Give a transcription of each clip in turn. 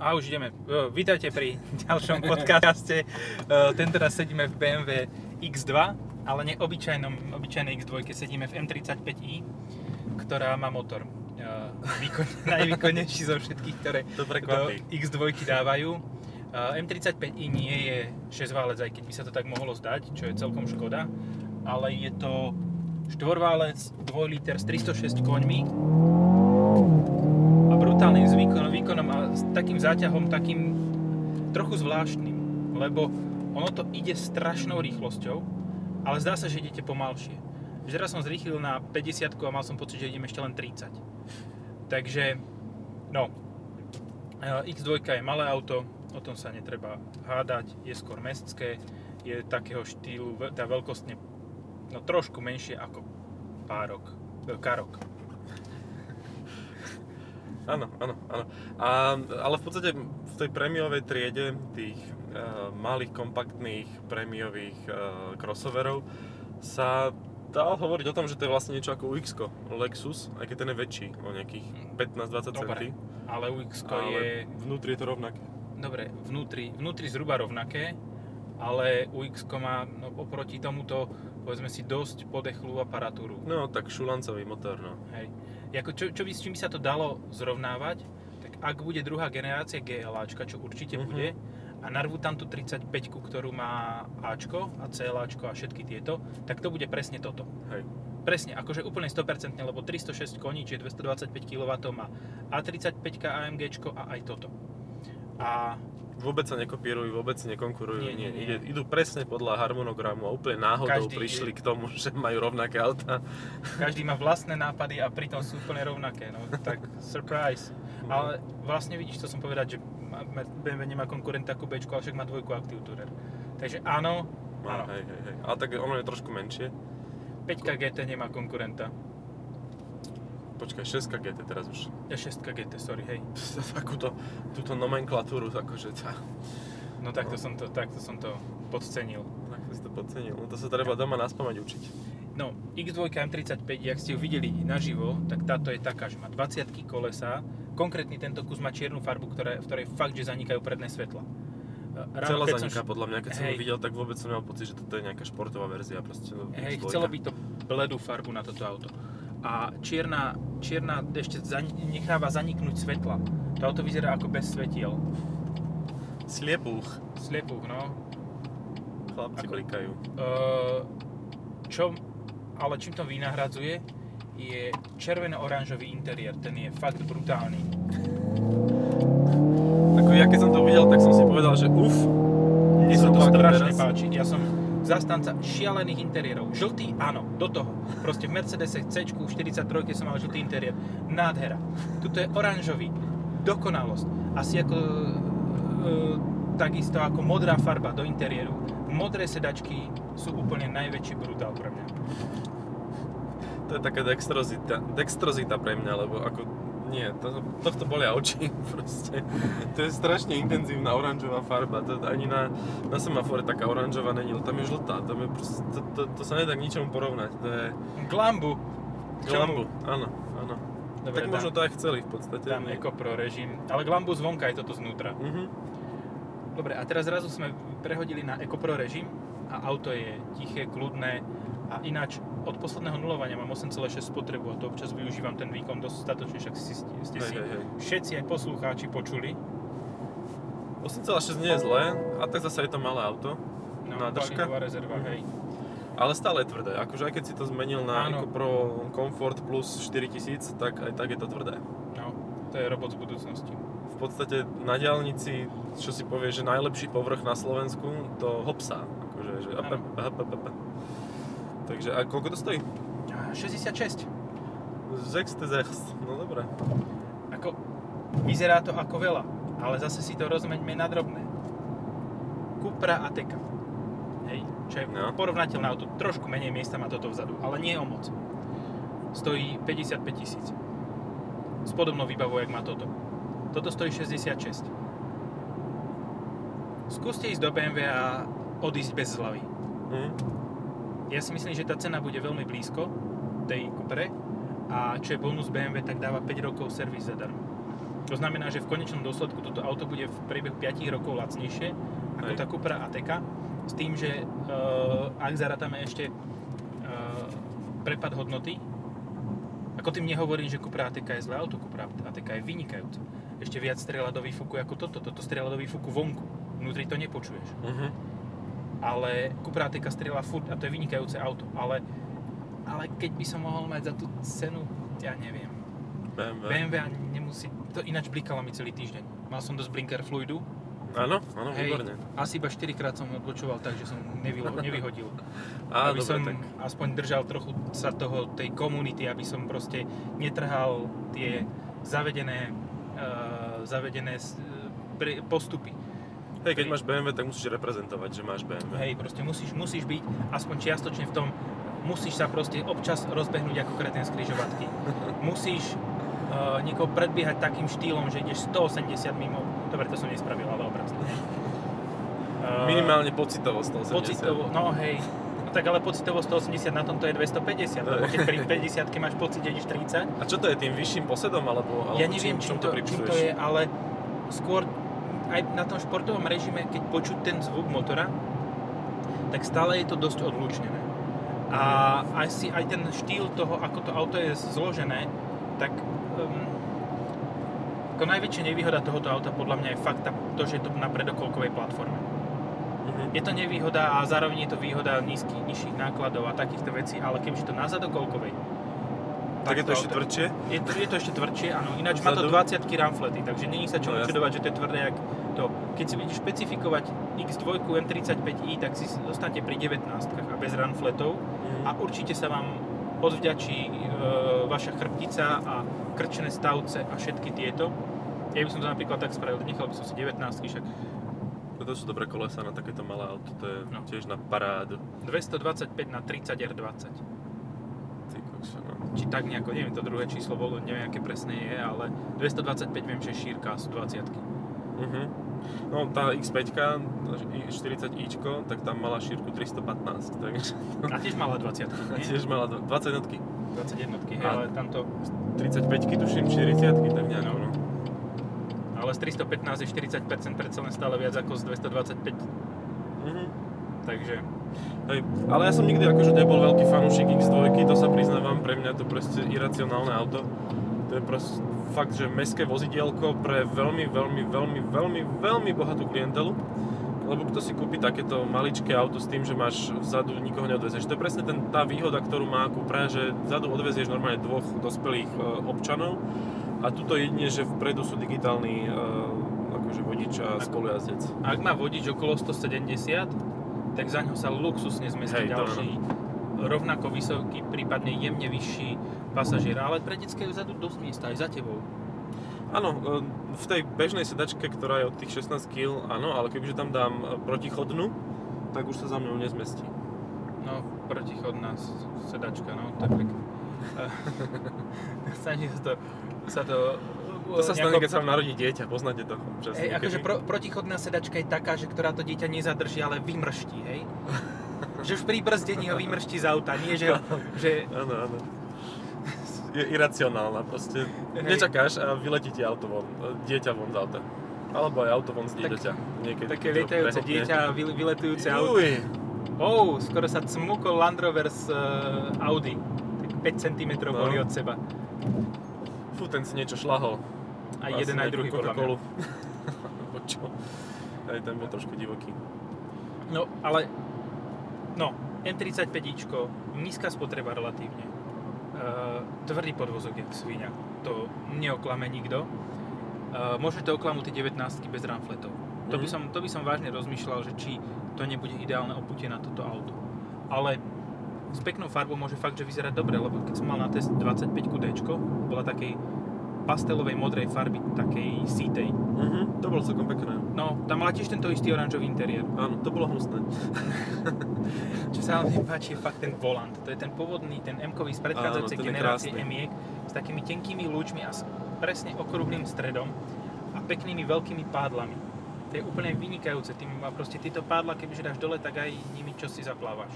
A už ideme. E, Vítajte pri ďalšom podcaste. E, Tentoraz sedíme v BMW X2, ale nie obyčajnom, obyčajnej X2, sedíme v M35i, ktorá má motor. E, Výkon, najvýkonnejší zo všetkých, ktoré To do prekvapí. X2 dávajú. E, M35i nie je 6 válec, aj keď by sa to tak mohlo zdať, čo je celkom škoda, ale je to štvorválec 2 liter s 306 koňmi brutálnym s výkonom, a s takým záťahom, takým trochu zvláštnym, lebo ono to ide strašnou rýchlosťou, ale zdá sa, že idete pomalšie. Včera som zrýchlil na 50 a mal som pocit, že idem ešte len 30. Takže, no, e, X2 je malé auto, o tom sa netreba hádať, je skôr mestské, je takého štýlu, tá veľkostne, no trošku menšie ako párok, e, karok. Áno, áno, áno. A, ale v podstate v tej prémiovej triede tých uh, malých, kompaktných prémiových uh, crossoverov sa dá hovoriť o tom, že to je vlastne niečo ako UX, Lexus, aj keď ten je väčší, o nejakých 15-20 Dobre, centí. ale UX je, vnútri je to rovnaké. dobre, vnútri, vnútri zhruba rovnaké, ale UX má no, oproti tomuto, povedzme si, dosť podechlú aparatúru. No, tak šulancový motor, no. Hej. Jako, čo, čo by, s čím by sa to dalo zrovnávať, tak ak bude druhá generácia GLAčka, čo určite Mhm. bude, a narvú tam tú 35 ktorú má Ačko a CLAčko a všetky tieto, tak to bude presne toto. Hej. Presne, akože úplne 100%, lebo 306 koní, čiže 225 kW má A35 AMG a aj toto. A Vôbec sa nekopírujú, vôbec si nekonkurujú. Nie, nie, nie. Ide, idú presne podľa harmonogramu a úplne náhodou Každý prišli je- k tomu, že majú rovnaké auta. každý má vlastné nápady a pritom sú úplne rovnaké, no tak surprise. Ale vlastne vidíš, to som povedať, že BMW nemá konkurenta ako B, ale však má dvojku Active Tourer. Takže áno, Má, áno. hej, hej, hej. Ale tak ono je trošku menšie. 5 GT nemá konkurenta. Počkaj, 6 GT teraz už. Ja 6 GT, sorry, hej. Takúto, túto nomenklatúru, akože tá, No takto som to, takto som to podcenil. tak si to podcenil. No to sa treba doma na spamäť učiť. No, X2 M35, jak ste ju videli naživo, tak táto je taká, že má 20 kolesa, konkrétny tento kus má čiernu farbu, ktoré, v ktorej fakt, že zanikajú predné svetla. E, Celá keď som zaniká, š- podľa mňa, keď som Hej. ho videl, tak vôbec som mal pocit, že toto je nejaká športová verzia. Proste, no, Hej, X2. chcelo by to bledú farbu na toto auto. A čierna, čierna ešte zani- necháva zaniknúť svetla. To auto vyzerá ako bez svetiel. Sliepúch. Sliepúch, no. Chlapci Ako- klikajú. Uh, čo ale čím to vynahradzuje, je červeno-oranžový interiér. Ten je fakt brutálny. Ako ja keď som to videl, tak som si povedal, že uf, Mne sa to strašne páči. Ja som zastanca šialených interiérov. Žltý, áno, do toho. Proste v Mercedese C 43 som mal žltý interiér. Nádhera. Tuto je oranžový. Dokonalosť. Asi ako e, takisto ako modrá farba do interiéru. Modré sedačky sú úplne najväčší brutál pre mňa. to je taká dextrozita, dextrozita pre mňa, lebo ako nie, to, tohto bolia oči proste. To je strašne intenzívna oranžová farba, to ani na, na semafore taká oranžová není, tam je žltá, tam je proste, to, to, to sa nedá k ničomu porovnať, to je Glambu. Glambu, áno, áno. Dobre, tak možno to aj chceli v podstate. Dám Eco Pro režim. Ale Glambu zvonka je toto znútra. Mhm. Dobre, a teraz zrazu sme prehodili na EcoPro režim a auto je tiché, kľudné a ináč od posledného nulovania mám 8,6 spotrebu a to občas využívam ten výkon dostatočne, však si, ste si hej, hej. všetci aj poslucháči počuli. 8,6 nie je zlé, a tak zase je to malé auto, No, Nádržka? rezerva, Mhm. hej. ale stále je tvrdé. Akože aj keď si to zmenil na Áno. EcoPro Comfort plus 4000, tak aj tak je to tvrdé. No, to je robot z budúcnosti. v podstate na diálnici, čo si povie, že najlepší povrch na Slovensku, to hopsá. Akože, že Áno. ap, ap, ap, ap. Takže, a koľko to stojí? A 66. Zex te zex. No dobre. Ako, vyzerá to ako veľa, ale zase si to rozmeňme na drobné. Cupra Ateca. Hej, čo je No. porovnateľné auto. Trošku menej miesta má toto vzadu, ale nie o moc. Stojí 55 tisíc. S podobnou výbavou, jak má toto. Toto stojí 66. Skúste ísť do BMW a odísť bez zľavy. Hm. Ja si myslím, že tá cena bude veľmi blízko tej Cupre a čo je bonus BMW, tak dáva 5 rokov servis zadarmo. To znamená, že v konečnom dôsledku toto auto bude v priebehu 5 rokov lacnejšie ako Hej. tá Cupra Ateca. S tým, že uh, ak zarátame ešte uh, prepad hodnoty, ako tým nehovorím, že Cupra Ateca je zlé auto, Cupra Ateca je vynikajúce. Ešte viac strieľa do výfuku ako toto. Toto strieľa do výfuku vonku. Vnútri to nepočuješ. Mhm. Ale Cupra Ateca strieľa furt a to je vynikajúce auto. Ale, ale keď by som mohol mať za tú cenu, ja neviem. BMW. BMW nemusí, to ináč blikalo mi celý týždeň. Mal som dosť blinker fluidu. Áno, áno, výborne. asi iba 4 krát som odbočoval tak, že som nevylo, nevyhodil. Á, aby dobre, som tak. aspoň držal trochu sa toho, tej komunity, aby som proste netrhal tie zavedené, uh, zavedené pre, postupy. Hej, keď máš BMW, tak musíš reprezentovať, že máš BMW. Hej, proste musíš, musíš byť aspoň čiastočne v tom, musíš sa proste občas rozbehnúť ako kreten z križovatky. Musíš uh, niekoho predbiehať takým štýlom, že ideš 180 mimo. Dobre, to som nespravil, ale obrazne. Uh, Minimálne pocitovo 180. Pocitovo, no hej. No tak ale pocitovo 180 na tomto je 250, lebo keď pri 50 máš pocit, že ideš 30. A čo to je, tým vyšším posedom, alebo, alebo Ja neviem, čím, to, čím to je, ale skôr aj na tom športovom režime, keď počuť ten zvuk motora, tak stále je to dosť odlučnené. A aj, si, aj ten štýl toho, ako to auto je zložené, tak um, ako najväčšia nevýhoda tohoto auta podľa mňa je fakt to, že je to na predokolkovej platforme. Mhm. Je to nevýhoda a zároveň je to výhoda nízky, nižších nákladov a takýchto vecí, ale kebyže to na zadokolkovej, Tak je to ešte auto- tvrdšie? je to, je to ešte tvrdšie, áno. Ináč má to Vzadu? 20 ramflety, takže není sa čo No, čudovať, že to je tvrdé jak to. Keď si budeš špecifikovať X2 M35i, tak si dostanete pri 19 a bez ramfletov Mhm. a určite sa vám odvďačí e, vaša chrbtica a krčné stavce a všetky tieto. Ja by som to napríklad tak spravil, nechal by som si 19 však Toto sú dobré kolesa na takéto malé auto, to je No. tiež na parádu. 225 na 30 R20. Ty kokšo, no. Či tak nejako, neviem to druhé číslo bolo, neviem aké presné je, ale 225 viem, že šírka sú 20 Mhm. No tá X5, 40ičko, tak tam mala šírku 315, takže A tiež mala 20 a nie? tiež mala dv- 20 jednotky. 21 hej, A- ale tamto, 35 tuším, 40 tak nejako, No. no. ale z 315 je 40% predsa len stále viac ako z 225, Mhm. takže Hej, ale ja som nikdy akože nebol veľký fanúšik X2, to sa priznávam, pre mňa to proste iracionálne auto. To je proste fakt, že mestské vozidielko pre veľmi, veľmi, veľmi, veľmi, veľmi bohatú klientelu. Lebo kto si kúpi takéto maličké auto s tým, že máš vzadu nikoho neodvezieš. To je presne ten, tá výhoda, ktorú má Cupra, že vzadu odvezieš normálne dvoch dospelých e, občanov a tuto jedine, že vpredu sú digitálni e, akože vodič a spolujazdec. ak má vodič okolo 170, tak za ňo sa luxusne zmestí Hej, to ďalší rovnako vysoký, prípadne jemne vyšší pasažier, ale pre detské je vzadu dosť miesta aj za tebou. Áno, e, v tej bežnej sedačke, ktorá je od tých 16 kg, áno, ale kebyže tam dám e, protichodnú, tak už sa za mňou nezmestí. No, protichodná sedačka, no, to je pekné. Snaží sa to, sa to... To sa stane, nejako- keď sa vám narodí dieťa, poznáte to. Hej, akože pro, protichodná sedačka je taká, že ktorá to dieťa nezadrží, ale vymrští, hej? že už pri brzdení ho vymrští z auta, nie že, ho, že Áno, áno. Je iracionálna, proste Hej. nečakáš a vyletí ti auto von, e, dieťa von z auta. Alebo aj auto von z Tak- dieťaťa. Niekedy také lietajúce dieťa a vy, vyletujúce auto. Uj, Oh, skoro sa cmukol Land Rover z uh, Audi. Tak 5 cm No. boli od seba. fú, ten si niečo šlahol. Aj Asi jeden, aj druhý podľa mňa. Čo? Aj ten bol trošku divoký. No, ale... No, M35ičko, nízka spotreba relatívne. Tvrdý podvozok, jak svíňa. To neoklame nikto. Uh, môže to oklamúť tie 19 bez ramfletov. To by, Mhm. som, to by som vážne rozmýšľal, že či to nebude ideálne oputie na toto auto. Ale s peknou farbou môže fakt, že vyzerať dobre, lebo keď som mal na test 25 D, bola takej pastelovej modrej farby, takej sítej. Mhm, to bolo celkom pekné. No, tam mala tiež tento istý oranžový interiér. Áno, to bolo hnusné. Čo sa hlavne páči je fakt ten volant. To je ten pôvodný, ten M-kový z predchádzajúcej generácie. M-iek s takými tenkými lúčmi a s presne okrúhlým stredom a peknými veľkými pádlami. To je úplne vynikajúce. Tým, a proste tieto pádla, kebyže dáš dole, tak aj nimi čo si zaplávaš.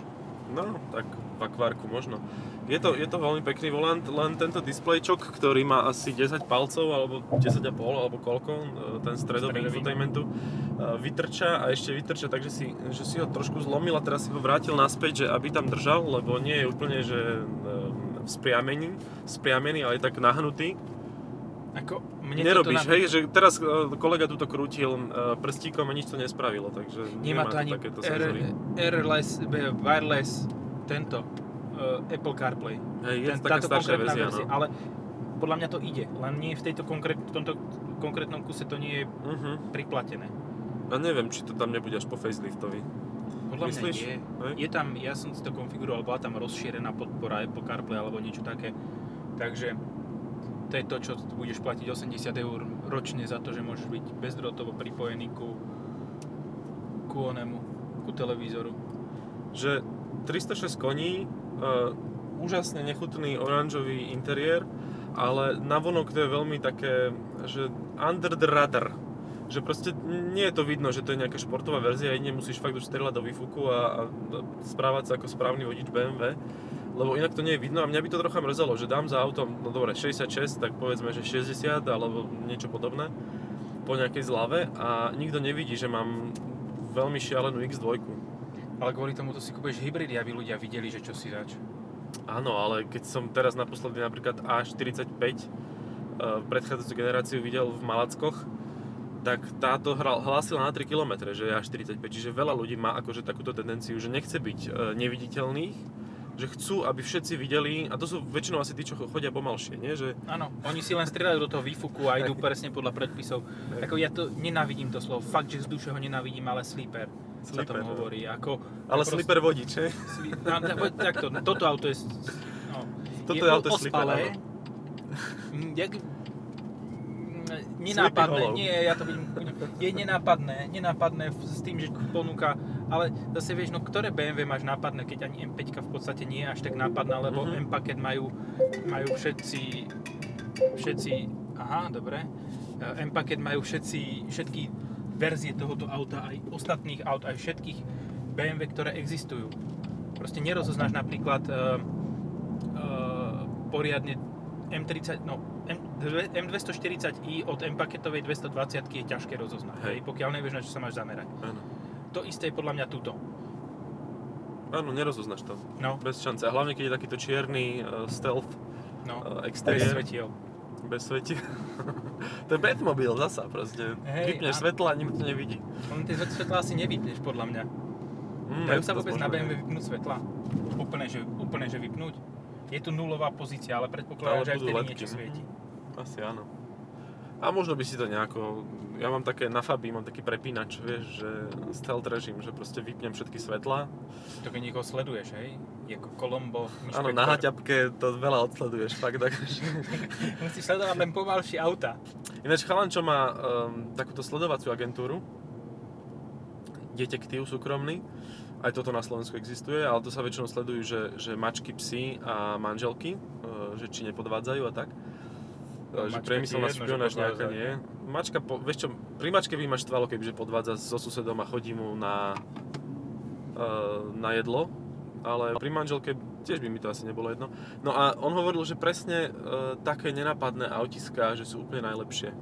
No, tak v akvárku možno. Je to, je to veľmi pekný volant, len tento displejčok, ktorý má asi 10 palcov, alebo 10,5, alebo koľko, e, ten stredový Stredový. infotainmentu, e, vytrča a ešte vytrča, takže si, že si ho trošku zlomil a teraz si ho vrátil naspäť, že aby tam držal, lebo nie je úplne, že e, spriamený, spriamený, ale je tak nahnutý. Ako, mne Nerobíš, toto hej, že teraz kolega túto krútil e, prstíkom a nič to nespravilo, takže Nemá to nemá ani takéto R, senzory. B- wireless, tento, uh, Apple CarPlay. Hej, je Ten- taká táto staršia konkrétna verzia, no. Ale podľa mňa to ide, len nie v tejto konkrét, v tomto konkrétnom kuse to nie je Uh-huh. priplatené. A neviem, či to tam nebude až po faceliftovi. Podľa Myslíš? mňa je. Hej? Je tam, ja som si to konfiguroval, bola tam rozšírená podpora Apple CarPlay alebo niečo také. Takže to je to, čo budeš platiť 80 eur ročne za to, že môžeš byť bezdrôtovo pripojený ku, ku onemu, ku televízoru. Že 306 koní, uh, úžasne nechutný oranžový interiér, ale navonok to je veľmi také, že under the radar. Že proste nie je to vidno, že to je nejaká športová verzia, jedine musíš fakt už strieľať do výfuku a, a správať sa ako správny vodič BMW. Lebo inak to nie je vidno a mňa by to trocha mrzelo, že dám za autom, no dobre, 66, tak povedzme, že 60 alebo niečo podobné po nejakej zlave a nikto nevidí, že mám veľmi šialenú X2. Ale kvôli tomu to si kúpeš hybridy, aby ľudia videli, že čo si zač. Áno, ale keď som teraz naposledy napríklad A45 eh, predchádzajúcu generáciu videl v Malackoch, tak táto hra- hlásila na 3 km, že je A45, čiže veľa ľudí má akože takúto tendenciu, že nechce byť eh, neviditeľných, že chcú, aby všetci videli, a to sú väčšinou asi tí, čo chodia pomalšie, nie? Že, Áno, oni si len strieľajú do toho výfuku a idú presne podľa predpisov. Ako ja to nenávidím to slovo, fakt, že z duše ho nenávidím, ale sleeper, sa tomu hovorí. Ako, ale proste- slipper vodič, hej? Sli- takto, toto auto je, no, Toto je, je auto ospalé. Mm, jak, mm, nenápadné, nie, ja to budem, je nenápadné, nenápadné s tým, že ponúka, ale zase vieš, no ktoré BMW máš nápadné, keď ani M5 v podstate nie je až tak nápadná, lebo Mhm. M-paket majú, majú všetci, všetci, aha, dobre, M-paket majú všetci, všetky verzie tohoto auta, aj ostatných aut, aj všetkých BMW, ktoré existujú. Proste nerozoznáš napríklad uh, uh, poriadne M30, no M, M240i od M-paketovej 220 je ťažké rozoznať, Hej. hej. pokiaľ nevieš, na čo sa máš zamerať. Áno. To isté je podľa mňa túto. Áno, nerozoznáš to. No, Bez šance. A hlavne, keď je takýto čierny uh, stealth no, uh, bez exteriér. svetiel. Bez sveti. to je Batmobil zasa proste. Hej, Vypneš áno. svetla a nikto to nevidí. Len tie svetlá asi nevypneš, podľa mňa. Mm, Dajú sa vôbec na BMW vypnúť svetla? Úplne, že, úplne, že vypnúť? Je tu nulová pozícia, ale predpokladám, že aj vtedy ledky, niečo svieti. Asi áno. A možno by si to nejako... Ja mám také, na Fabii mám taký prepínač, vieš, že stealth režim, že proste vypnem všetky svetla. To keď niekoho sleduješ, hej? Je ako Colombo, Áno, na haťapke to veľa odsleduješ, fakt tak. Musíš sledovať len pomalšie auta. Ináč chalan, čo má um, takúto sledovaciu agentúru, detektív súkromný, aj toto na Slovensku existuje, ale to sa väčšinou sledujú, že, že mačky, psy a manželky, uh, že či nepodvádzajú a tak. Že priemyselná špionáž nejaká nie. Mačka, po, vieš čo, pri mačke by máš štvalo, kebyže podvádza so susedom a chodí mu na, uh, na jedlo, ale pri manželke tiež by mi to asi nebolo jedno. No a on hovoril, že presne uh, také nenapadné autiská, že sú úplne najlepšie.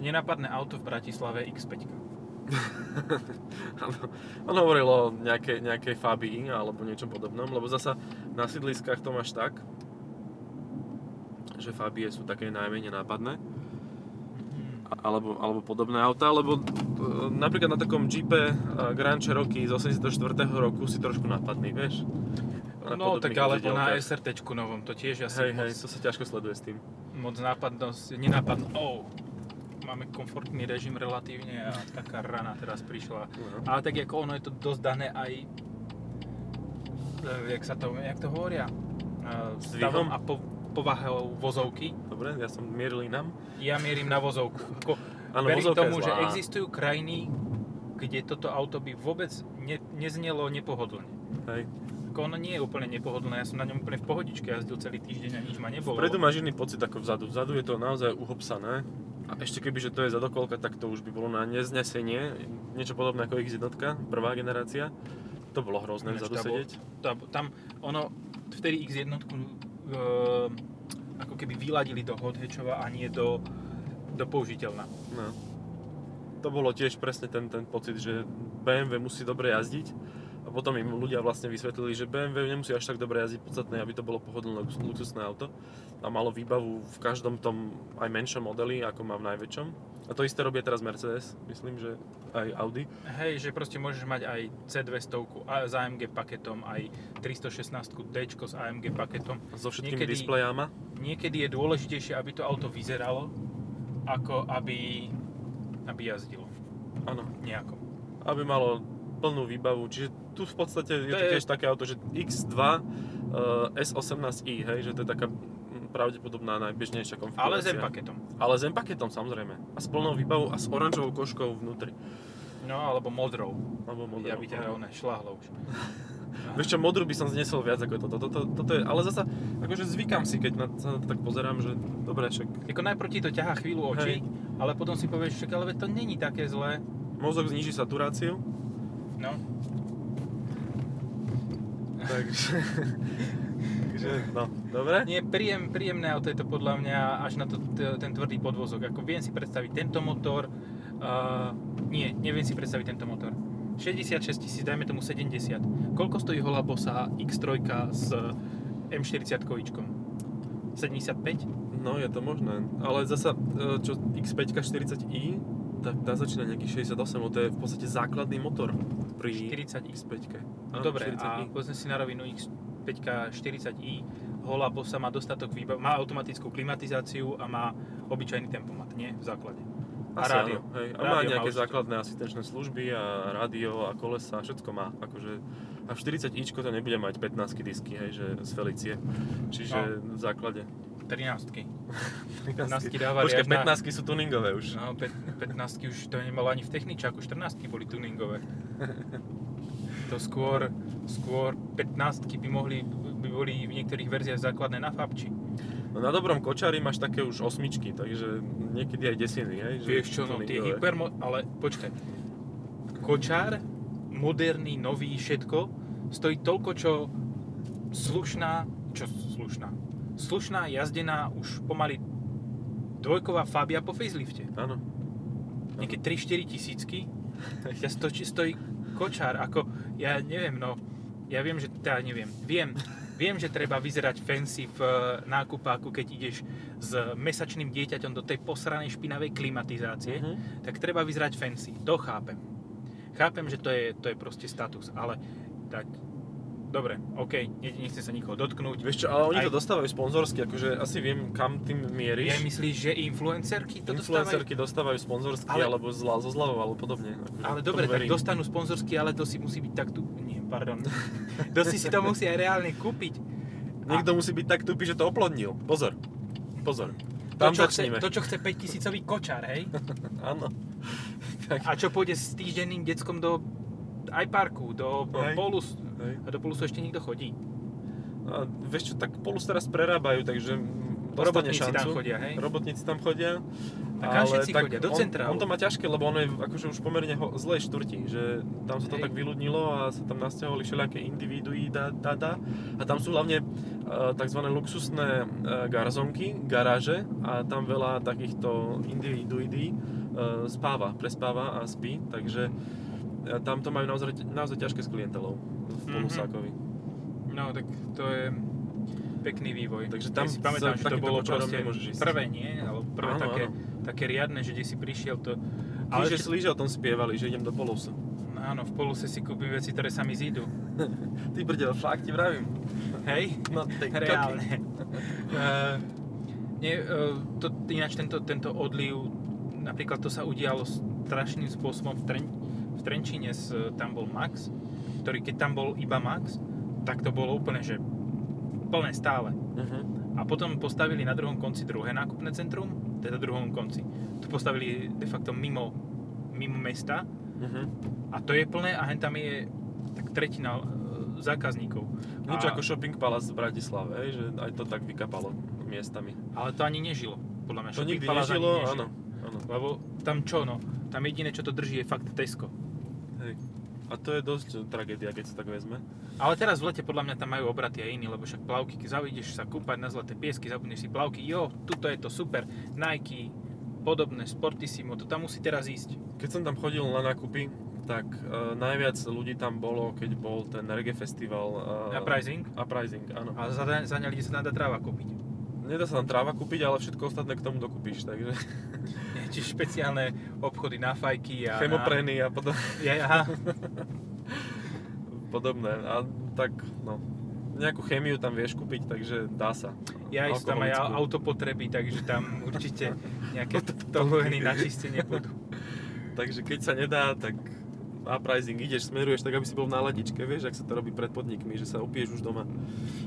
Nenápadné auto v Bratislave X5. Áno. On hovoril o nejakej, nejakej Fabii alebo niečom podobnom, lebo zasa na sídliskách to máš tak, že Fabie sú také najmenej nápadné, alebo, alebo podobné autá, lebo e, napríklad na takom Jeepe e, Grand Cherokee z 84. roku si trošku nápadný, vieš? Na No tak alebo na. SRT novom, to tiež asi Hej, moc, hej, to sa ťažko sleduje s tým. moc nápadnosť, nenápadnosť. Oh, máme komfortný režim relatívne a taká rana teraz prišla. No. Ale tak ako ono je to dosť dané aj, e, jak sa to, jak to hovoria, stavom a po, povahou vozovky. Dobre, ja som mieril inám. Ja mierim na vozovku. Ako, Áno, verím tomu, že existujú krajiny, kde toto auto by vôbec ne, neznelo nepohodlne. Hej. Ako ono nie je úplne nepohodlné, ja som na ňom úplne v pohodičke jazdil celý týždeň a nič ma nebolo. Vpredu máš iný pocit ako vzadu. Vzadu je to naozaj uhopsané. A ešte keby, že to je zadokolka, tak to už by bolo na neznesenie. Niečo podobné ako X1, prvá generácia. To bolo hrozné Ináč vzadu sedieť. Tam, ono, vtedy X1 e, ako keby vyladili do hot hatchova a nie do, do použiteľna. No. To bolo tiež presne ten, ten pocit, že BMW musí dobre jazdiť a potom im ľudia vlastne vysvetlili, že BMW nemusí až tak dobre jazdiť, podstatné, aby to bolo pohodlné lux- luxusné auto a malo výbavu v každom tom aj menšom modeli, ako má v najväčšom. A to isté robia teraz Mercedes, myslím, že aj Audi. Hej, že proste môžeš mať aj C200 a s AMG paketom, aj 316 D s AMG paketom. So všetkými Niekedy- displejama. Niekedy je dôležitejšie, aby to auto vyzeralo, ako aby, aby jazdilo. Áno. Nejako. Aby malo plnú výbavu. Čiže tu v podstate je To to je- tiež také auto, že X2 uh, S18i, hej, že to je taká pravdepodobná najbežnejšia konfigurácia. Ale s M-paketom. Ale s M-paketom samozrejme. A s plnou výbavou a s oranžovou koškou vnútri. No, alebo modrou. Alebo modrou. Ja by ťa one šláhlo už. Vieš čo, modru by som znesol viac ako toto. Toto, toto, toto je, ale zasa, akože zvykam si, keď na, sa na to tak pozerám, že dobre, však Ako najprv ti to ťahá chvíľu oči, Hej. ale potom si povieš, však ale to není také zlé. mozog zniží saturáciu, No, takže... takže, no, dobre? nie, príjem, príjemné auto je to podľa mňa až na to, t- ten tvrdý podvozok. Ako viem si predstaviť tento motor, uh, nie, neviem si predstaviť tento motor. 66 tisíc, dajme tomu 70. Koľko stojí holá bosa X3 s M40 kovičkom? 75? No, je to možné. Ale zasa, e, čo X5 40i, tak tá začína nejakých 68, lebo to je v podstate základný motor pri 40i. X5. No dobre, a povedzme si na rovinu X5 40i, holá bosa má dostatok výbav, má automatickú klimatizáciu a má obyčajný tempomat, nie? V základe. A Asi rádio. Áno, hej. A Rádio má má nejaké určite. základné asistenčné služby a rádio a kolesa, všetko má. Akože, a v 40ičko to nebude mať 15 disky, hej, že z Felicie. Čiže No. v základe. 13 15 dávali Počkaj, až na- 15 sú tuningové už. No, 15 už to nemalo ani v techničáku, 14 boli tuningové. To skôr, skôr 15 by mohli, by boli v niektorých verziách základné na fabči. No na dobrom kočári máš také už osmičky, takže niekedy aj desiny, hej. že Vieš čo, no tie hypermo... Ale počkaj. Kočár, moderný, nový, všetko, stojí toľko, čo slušná... Čo slušná? Slušná, jazdená, už pomaly dvojková Fabia po facelifte. Áno. Nejaké 3-4 tisícky. Ja stojí, stojí kočár, ako, ja neviem, no, ja viem, že, teda neviem, viem, viem, že treba vyzerať fancy v eh, nákupáku, keď ideš s mesačným dieťaťom do tej posranej špinavej klimatizácie, Mhm. tak treba vyzerať fancy, to chápem. Chápem, že to je, to je proste status, ale tak, dobre, OK, ne- nechcem sa nikoho dotknúť. Vieš čo, ale oni Aj- to dostávajú sponzorsky, akože asi viem, kam tým Ja mieríš. myslíš, že influencerky to dostávajú? Influencerky dostávajú sponzorsky, Ale- alebo zla, zo zľavou, alebo podobne. Akože, Ale dobre, tak dostanú sponzorsky, ale to si musí byť tak tu... Nie, pardon. to si si to musí aj reálne kúpiť. Niekto musí byť tak tupý, že to oplodnil. Pozor. Pozor. To, Tam čo chce, začneme. to, čo chce 5000 kočár, hej? Áno. A čo pôjde s týždenným deckom do aj parku, do Hej. Polus. hej. A do Polusu ešte niekto chodí. A vieš čo, tak Polus teraz prerábajú, takže dostane Robotníci tam šancu. chodia, hej? Robotníci tam chodia. A kam všetci chodia? Do on, centrálu? on to má ťažké, lebo ono je akože už pomerne ho, zlej štvrti, že tam sa to Hej. tak vyľudnilo a sa tam nasťahovali všelijaké individuí, da, da, da. A tam sú hlavne uh, tzv. luxusné uh, garzonky, garáže a tam veľa takýchto individuí uh, spáva, prespáva a spí, takže tam to majú naozaj, naozaj ťažké s klientelou v Mhm. Polusákovi. No, tak to je pekný vývoj. Takže tam ja si pamätám, že to bolo proste ísť. prvé, nie? Alebo prvé Áno, také, áno. také riadne, že kde si prišiel to... Ale že ešte- slíže o tom spievali, že idem do Polusu. Áno, v Poluse si kúpim veci, ktoré sa mi zídu. Ty brdel, fakt ti vravím. Hej? No, Reálne. uh, nie, uh, to, ináč tento, tento odliv, napríklad to sa udialo strašným spôsobom v, Tren, v Trenčíne, tam bol Max, ktorý keď tam bol iba Max, tak to bolo úplne, že plné stále. Uh-huh. A potom postavili na druhom konci druhé nákupné centrum, teda druhom konci. To postavili de facto mimo, mimo mesta Uh-huh. a to je plné a hen tam je tak tretina e, zákazníkov. Nič A- ako Shopping Palace v Bratislave, hej, že aj to tak vykapalo miestami. Ale to ani nežilo, podľa mňa. To Shopping nikdy Palace nežilo, nežil. áno. áno. Lebo tam čo, no, tam jediné, čo to drží, je fakt Tesco. A to je dosť tragédia, keď sa tak vezme. Ale teraz v lete podľa mňa tam majú obraty aj iní, lebo však plavky, keď zavidíš sa kúpať na zlaté piesky, zabudneš si plavky, jo, tuto je to super, Nike, podobné, Sportissimo, to tam musí teraz ísť. Keď som tam chodil na nákupy, tak uh, najviac ľudí tam bolo, keď bol ten reggae festival. Uh, Uprising? Uprising, áno. A za, za ne ľudí sa tam dá tráva kúpiť. Nedá sa tam tráva kúpiť, ale všetko ostatné k tomu dokúpiš, takže... Čiže špeciálne obchody na fajky a... Chemopreny a potom... Ja, aha. Podobné. A tak, no, nejakú chémiu tam vieš kúpiť, takže dá sa. Ja aj tam aj autopotreby, takže tam určite nejaké tohojny na čistenie budú. Takže keď sa nedá, tak uprising ideš, smeruješ tak, aby si bol v náladičke, vieš, ak sa to robí pred podnikmi, že sa opiješ už doma.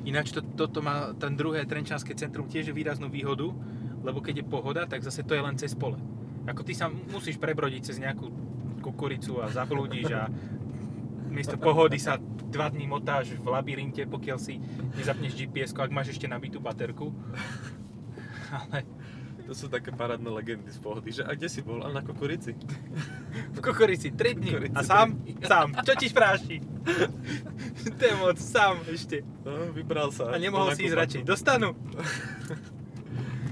Ináč to, toto má ten druhé Trenčanské centrum tiež výraznú výhodu, lebo keď je pohoda, tak zase to je len cez pole. Ako ty sa musíš prebrodiť cez nejakú kukuricu a zablúdiš a miesto pohody sa dva dní motáš v labyrinte, pokiaľ si nezapneš gps ak máš ešte nabitú baterku. Ale To sú také parádne legendy z pohody, že a kde si bol? A na kukurici. v kukurici 3 dní Kukurici a sám, sám, čo ti spráši? to je moc, sám ešte. No, vybral sa. A nemohol si ísť radšej kúpatku.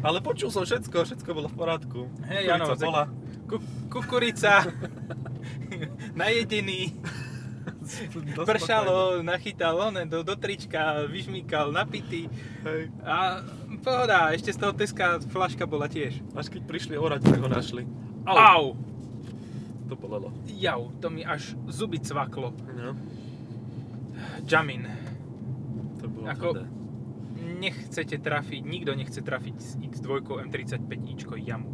Ale počul som všetko, všetko bolo v poriadku. Hej, áno, bola. Ku, kukurica, najedený, pršalo, nachytal one do, do trička, vyžmýkal, napitý Hej. a pohoda, ešte z toho Teska flaška bola tiež. Až keď prišli orať, tak ho našli. Au! To bolelo. Jau, to mi až zuby cvaklo. No, Jamin. to bolo Ako- tvrdé. Nechcete trafiť, nikto nechce trafiť s X2 M35ičko jamu.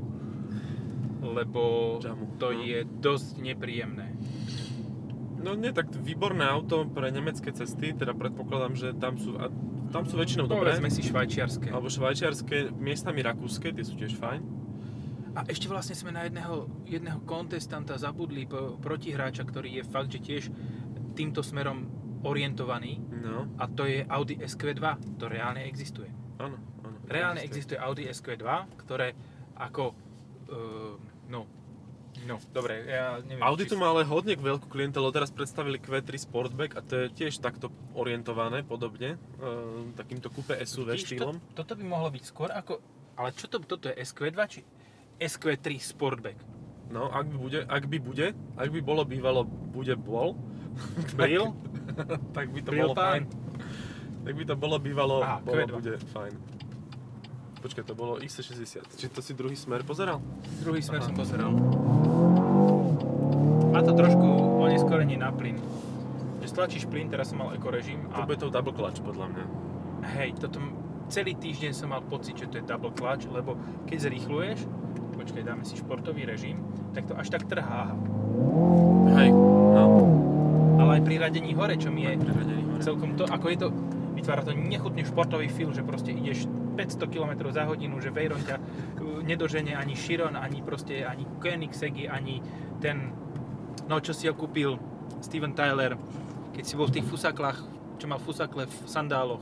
Lebo Jamu, to no. je dosť nepríjemné. No nie, tak výborné auto pre nemecké cesty, teda predpokladám, že tam sú, a tam sú väčšinou dobré. Povedzme si švajčiarske. Alebo švajčiarske, miestami rakúske, tie sú tiež fajn. A ešte vlastne sme na jedného, jedného kontestanta zabudli protihráča, ktorý je fakt, že tiež týmto smerom orientovaný No, a to je Audi SQ2. To reálne existuje. áno, áno. Reálne existuje Audi SQ2, ktoré ako... Uh, no, no, dobre, ja neviem. Audi tu má ale hodne veľkú klientelu, teraz predstavili Q3 Sportback a to je tiež takto orientované podobne, e, takýmto coupe SUV Vidíš, štýlom. To, toto by mohlo byť skôr ako... Ale čo to, toto je SQ2 či SQ3 Sportback? No, ak by bude, ak by bude, ak by bolo bývalo, bude bol, Bril? tak by to Bril bolo pán. fajn. Tak by to bolo bývalo, Aha, bolo, Q2. bude fajn. Počkaj, to bolo XC60. Či to si druhý smer pozeral? Druhý smer Aha. som pozeral. Má to trošku oneskorenie na plyn. Že stlačíš plyn, teraz som mal ekorežim To a bude to double clutch, podľa mňa. hej, toto celý týždeň som mal pocit, že to je double clutch, lebo keď zrýchluješ, počkaj, dáme si športový režim, tak to až tak trhá. Ale aj pri radení hore, čo mi je celkom to, ako je to, vytvára to nechutný športový feel, že proste ideš 500 km za hodinu, že Veyron ťa uh, nedožene ani Chiron, ani proste ani Koenigsegg, ani ten, no čo si ho kúpil Steven Tyler, keď si bol v tých fusaklách, čo mal fusakle v sandáloch.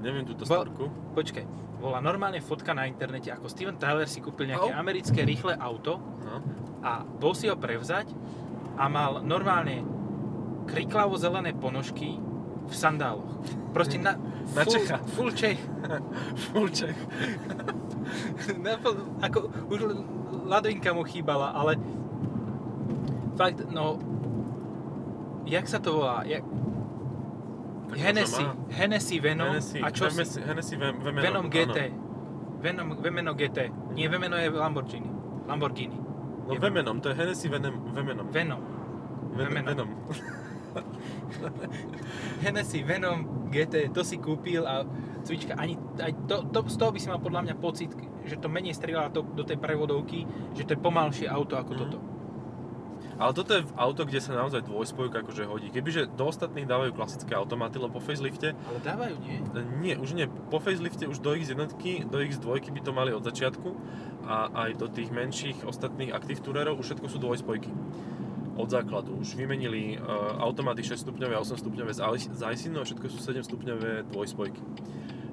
Neviem túto Bo- storku. Počkaj, bola normálne fotka na internete, ako Steven Tyler si kúpil nejaké Au. americké rýchle auto No. a bol si ho prevzať a mal normálne kriklavo zelené ponožky v sandáloch. Proste na, Na full, Čecha. full Čech. Full Czech. Na ako, už l- ladvinka mu chýbala, ale fakt, no, jak sa to volá? Jak, Hennessy. Hennessy Venom Hennessy, a čo si? Hennessy, Hennessy Vem, Venom, Venom GT. áno. Venom, Vemeno GT. Nie, Vemeno je Lamborghini. Lamborghini. No Je Vemenom, to je Hennessy Venom. Venom. Ven, Vemenom. Venom. Hennessy Venom GT, to si kúpil a cvička, ani, aj to, to, z toho by si mal podľa mňa pocit, že to menej strieľa to, do tej prevodovky, že to je pomalšie auto ako Mhm. toto. Ale toto je auto, kde sa naozaj dvojspojka akože hodí. Kebyže do ostatných dávajú klasické automaty, lebo po facelifte, Ale dávajú, nie? nie, už nie, po facelifte už do X1, do X2 by to mali od začiatku a aj do tých menších ostatných Active Tourerov už všetko sú dvojspojky. Od základu. Už vymenili uh, automaty 6 stupňové a 8 stupňové z Ice- z ISINu a všetko sú 7 stupňové dvojspojky.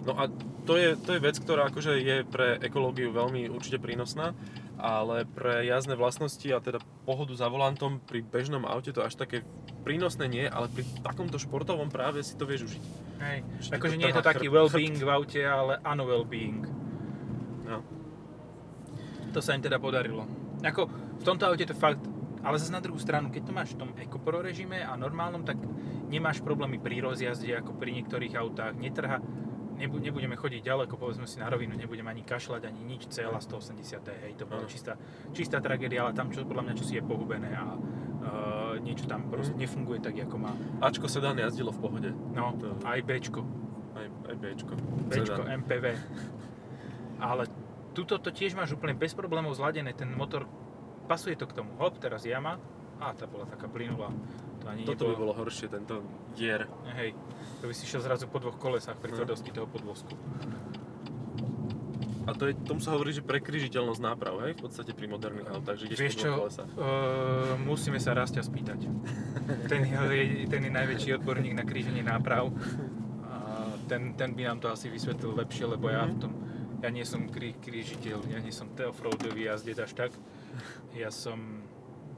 No a to je, to je vec, ktorá akože je pre ekológiu veľmi určite prínosná ale pre jazdné vlastnosti a teda pohodu za volantom pri bežnom aute to až také prínosné nie, ale pri takomto športovom práve si to vieš užiť. Hej. Že Akože nie je to taký well-being v aute, ale ano-well-being. No. To sa im teda podarilo. Ako v tomto aute to fakt, ale zase na druhú stranu, keď to máš v tom EcoPro režime a normálnom, tak nemáš problémy pri rozjazde ako pri niektorých autách. Netrha, nebu, nebudeme chodiť ďaleko, povedzme si na rovinu, nebudem ani kašľať, ani nič, celá 180 hej, to bola Áno. čistá, čistá tragédia, ale tam čo, podľa mňa čosi je pohubené a uh, niečo tam proste Mhm. nefunguje tak, ako má. Ačko sedán jazdilo v pohode. No, To- aj Bčko. Aj, aj Bčko. Bčko. MPV. Ale tuto to tiež máš úplne bez problémov zladené, ten motor, pasuje to k tomu. Hop, teraz jama, a tá bola taká plynulá. To ani Toto by nebolo, bolo horšie, tento dier. hej, to by si šiel zrazu po dvoch kolesách pri No. tvrdosti toho podvozku. A to je, tomu sa hovorí, že prekryžiteľnosť náprav, hej? V podstate pri moderných autách, že ideš Vieš po čo, uh, musíme sa Rastia spýtať. ten, je, ten je najväčší odborník na kríženie náprav. A ten, ten by nám to asi vysvetlil lepšie, lebo ja v Mhm. tom, ja nie som krí, krížiteľ, ja nie som offroadový jazdec až tak. Ja som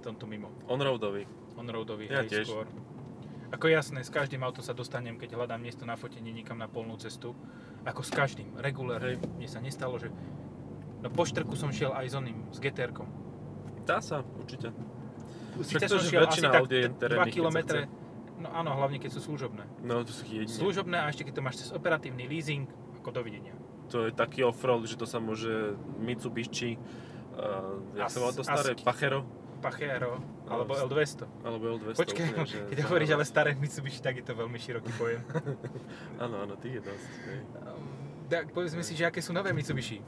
tomto mimo. On-roadový. On-roadový, Ja hej, tiež. skôr. Ako jasné, s každým autom sa dostanem, keď hľadám miesto na fotenie nikam na polnú cestu. Ako s každým, regulár. Hej. Mne sa nestalo, že... No po štrku som šiel aj s oným, s GTR-kom. Dá sa, určite. Sice som že šiel asi tak aut je 2 terénnych, keď sa km. No áno, hlavne keď sú služobné. No, to sú jedine. Služobné a ešte keď to máš cez operatívny leasing, ako dovidenia. To je taký offroad, že to sa môže Mitsubishi, uh, jak As- sa volá to staré, Asky. Pachero, Pachero, alebo s- L200. alebo L200. Počkaj, úplne, že keď hovoríš ale staré Mitsubishi, tak je to veľmi široký pojem. Áno, áno, tých je dosť. hej. Um, tak povedzme si, že aké sú nové Mitsubishi.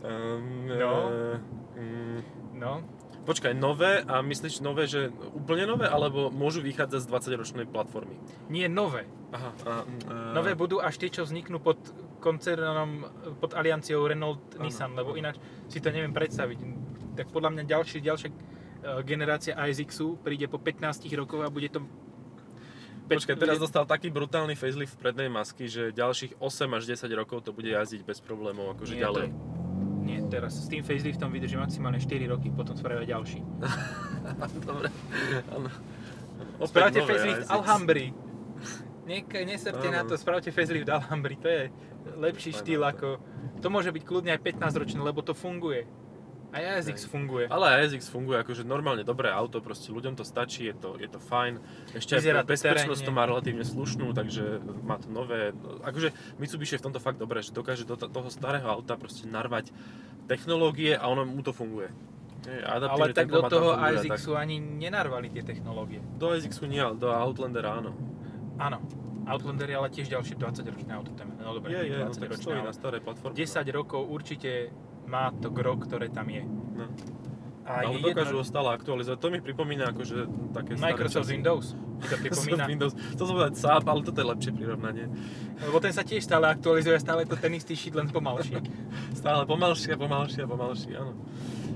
Um, No. eh, mm, No, počkaj, nové a myslíš nové, že úplne nové, alebo môžu vychádzať z 20-ročnej platformy? nie nové. Aha, a, uh, Nové budú až tie, čo vzniknú pod koncernom, pod alianciou Renault Áno, Nissan, lebo ináč si to neviem predstaviť. Tak podľa mňa ďalšie, ďalšia e, generácia ASX-u príde po 15 rokoch a bude to... Počkaj, teraz dostal taký brutálny facelift prednej masky, že ďalších 8 až 10 rokov to bude jazdiť bez problémov, akože Nie, ďalej. to- Nie, teraz s tým faceliftom vydrží maximálne 4 roky, potom spravia ďalší. Dobre, áno. Spravte facelift. Alhambry. Nek- neserte na Áno. to, spravte facelift Alhambry, to je lepší Fajn štýl ako... To môže byť kľudne aj 15 ročné, lebo to funguje. Aj ASX Hej. funguje. Ale ASX funguje akože normálne dobré auto, proste ľuďom to stačí, je to, je to fajn. Ešte aj Vyzerá bezpečnosť to má relatívne slušnú, takže má to nové. Akože Mitsubishi je v tomto fakt dobré, že dokáže do to- toho starého auta proste narvať technológie a ono mu to funguje. Je, Ale tak do toho a ASX-u ani nenarvali tie technológie. Tak. Do ASX-u nie, ale do Outlandera áno. Áno, Outlander je ale tiež ďalšie 20-ročné auto. tam- No dobre, je, je, no 20 tak ročné, stojí na starej platforme. 10 rokov určite má to gro, ktoré tam je. No. A Ale je dokážu ho jedno, stále aktualizovať. To mi pripomína akože také staré Microsoft časy. Windows, ti to pripomína. Windows. To som povedať SAP, ale toto je lepšie prirovnanie. Lebo ten sa tiež stále aktualizuje, stále to ten istý shit, len pomalšie. Stále pomalšie, pomalšie, pomalšie, áno.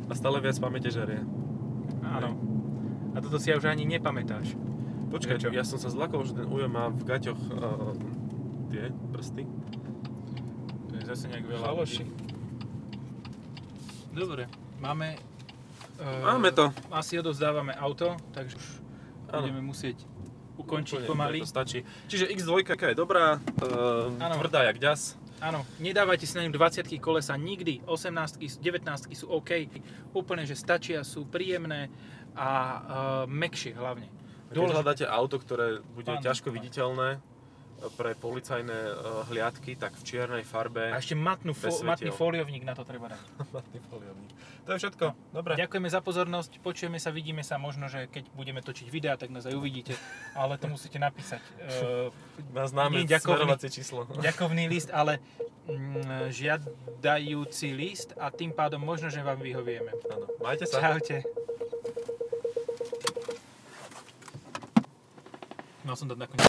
A stále viac pamäte žerie. Áno. A toto si ja už ani nepamätáš. Počkaj, Prečo? ja som sa zlakol, že ten Ujo má v gaťoch uh, tie prsty. To je zase nejak veľa. Chaloši. Dobre, máme... Uh, Máme to. Asi odovzdávame auto, takže už Áno. budeme musieť ukončiť Úplne, pomaly. To stačí. Čiže X2 aká je dobrá, uh, Áno. tvrdá jak ďas. Áno, nedávajte si na ňu 20 kolesa nikdy, 18 19 sú OK, úplne, že stačia, sú príjemné a uh, mekšie hlavne. Keď Dôležité- hľadáte auto, ktoré bude Pán, ťažko pán. viditeľné uh, pre policajné uh, hliadky, tak v čiernej farbe. A ešte matnú fo- matný foliovník na to treba dať. Matný foliovník. To je všetko. Dobre. Ďakujeme za pozornosť, počujeme sa, vidíme sa, možno, že keď budeme točiť videa, tak nás aj uvidíte, ale to musíte napísať. Má známe ďakovný. číslo. ďakovný list, ale mm, žiadajúci list a tým pádom možno, že vám vyhovieme. Áno. Majte sa. Čaute. Mal som to nakoniec.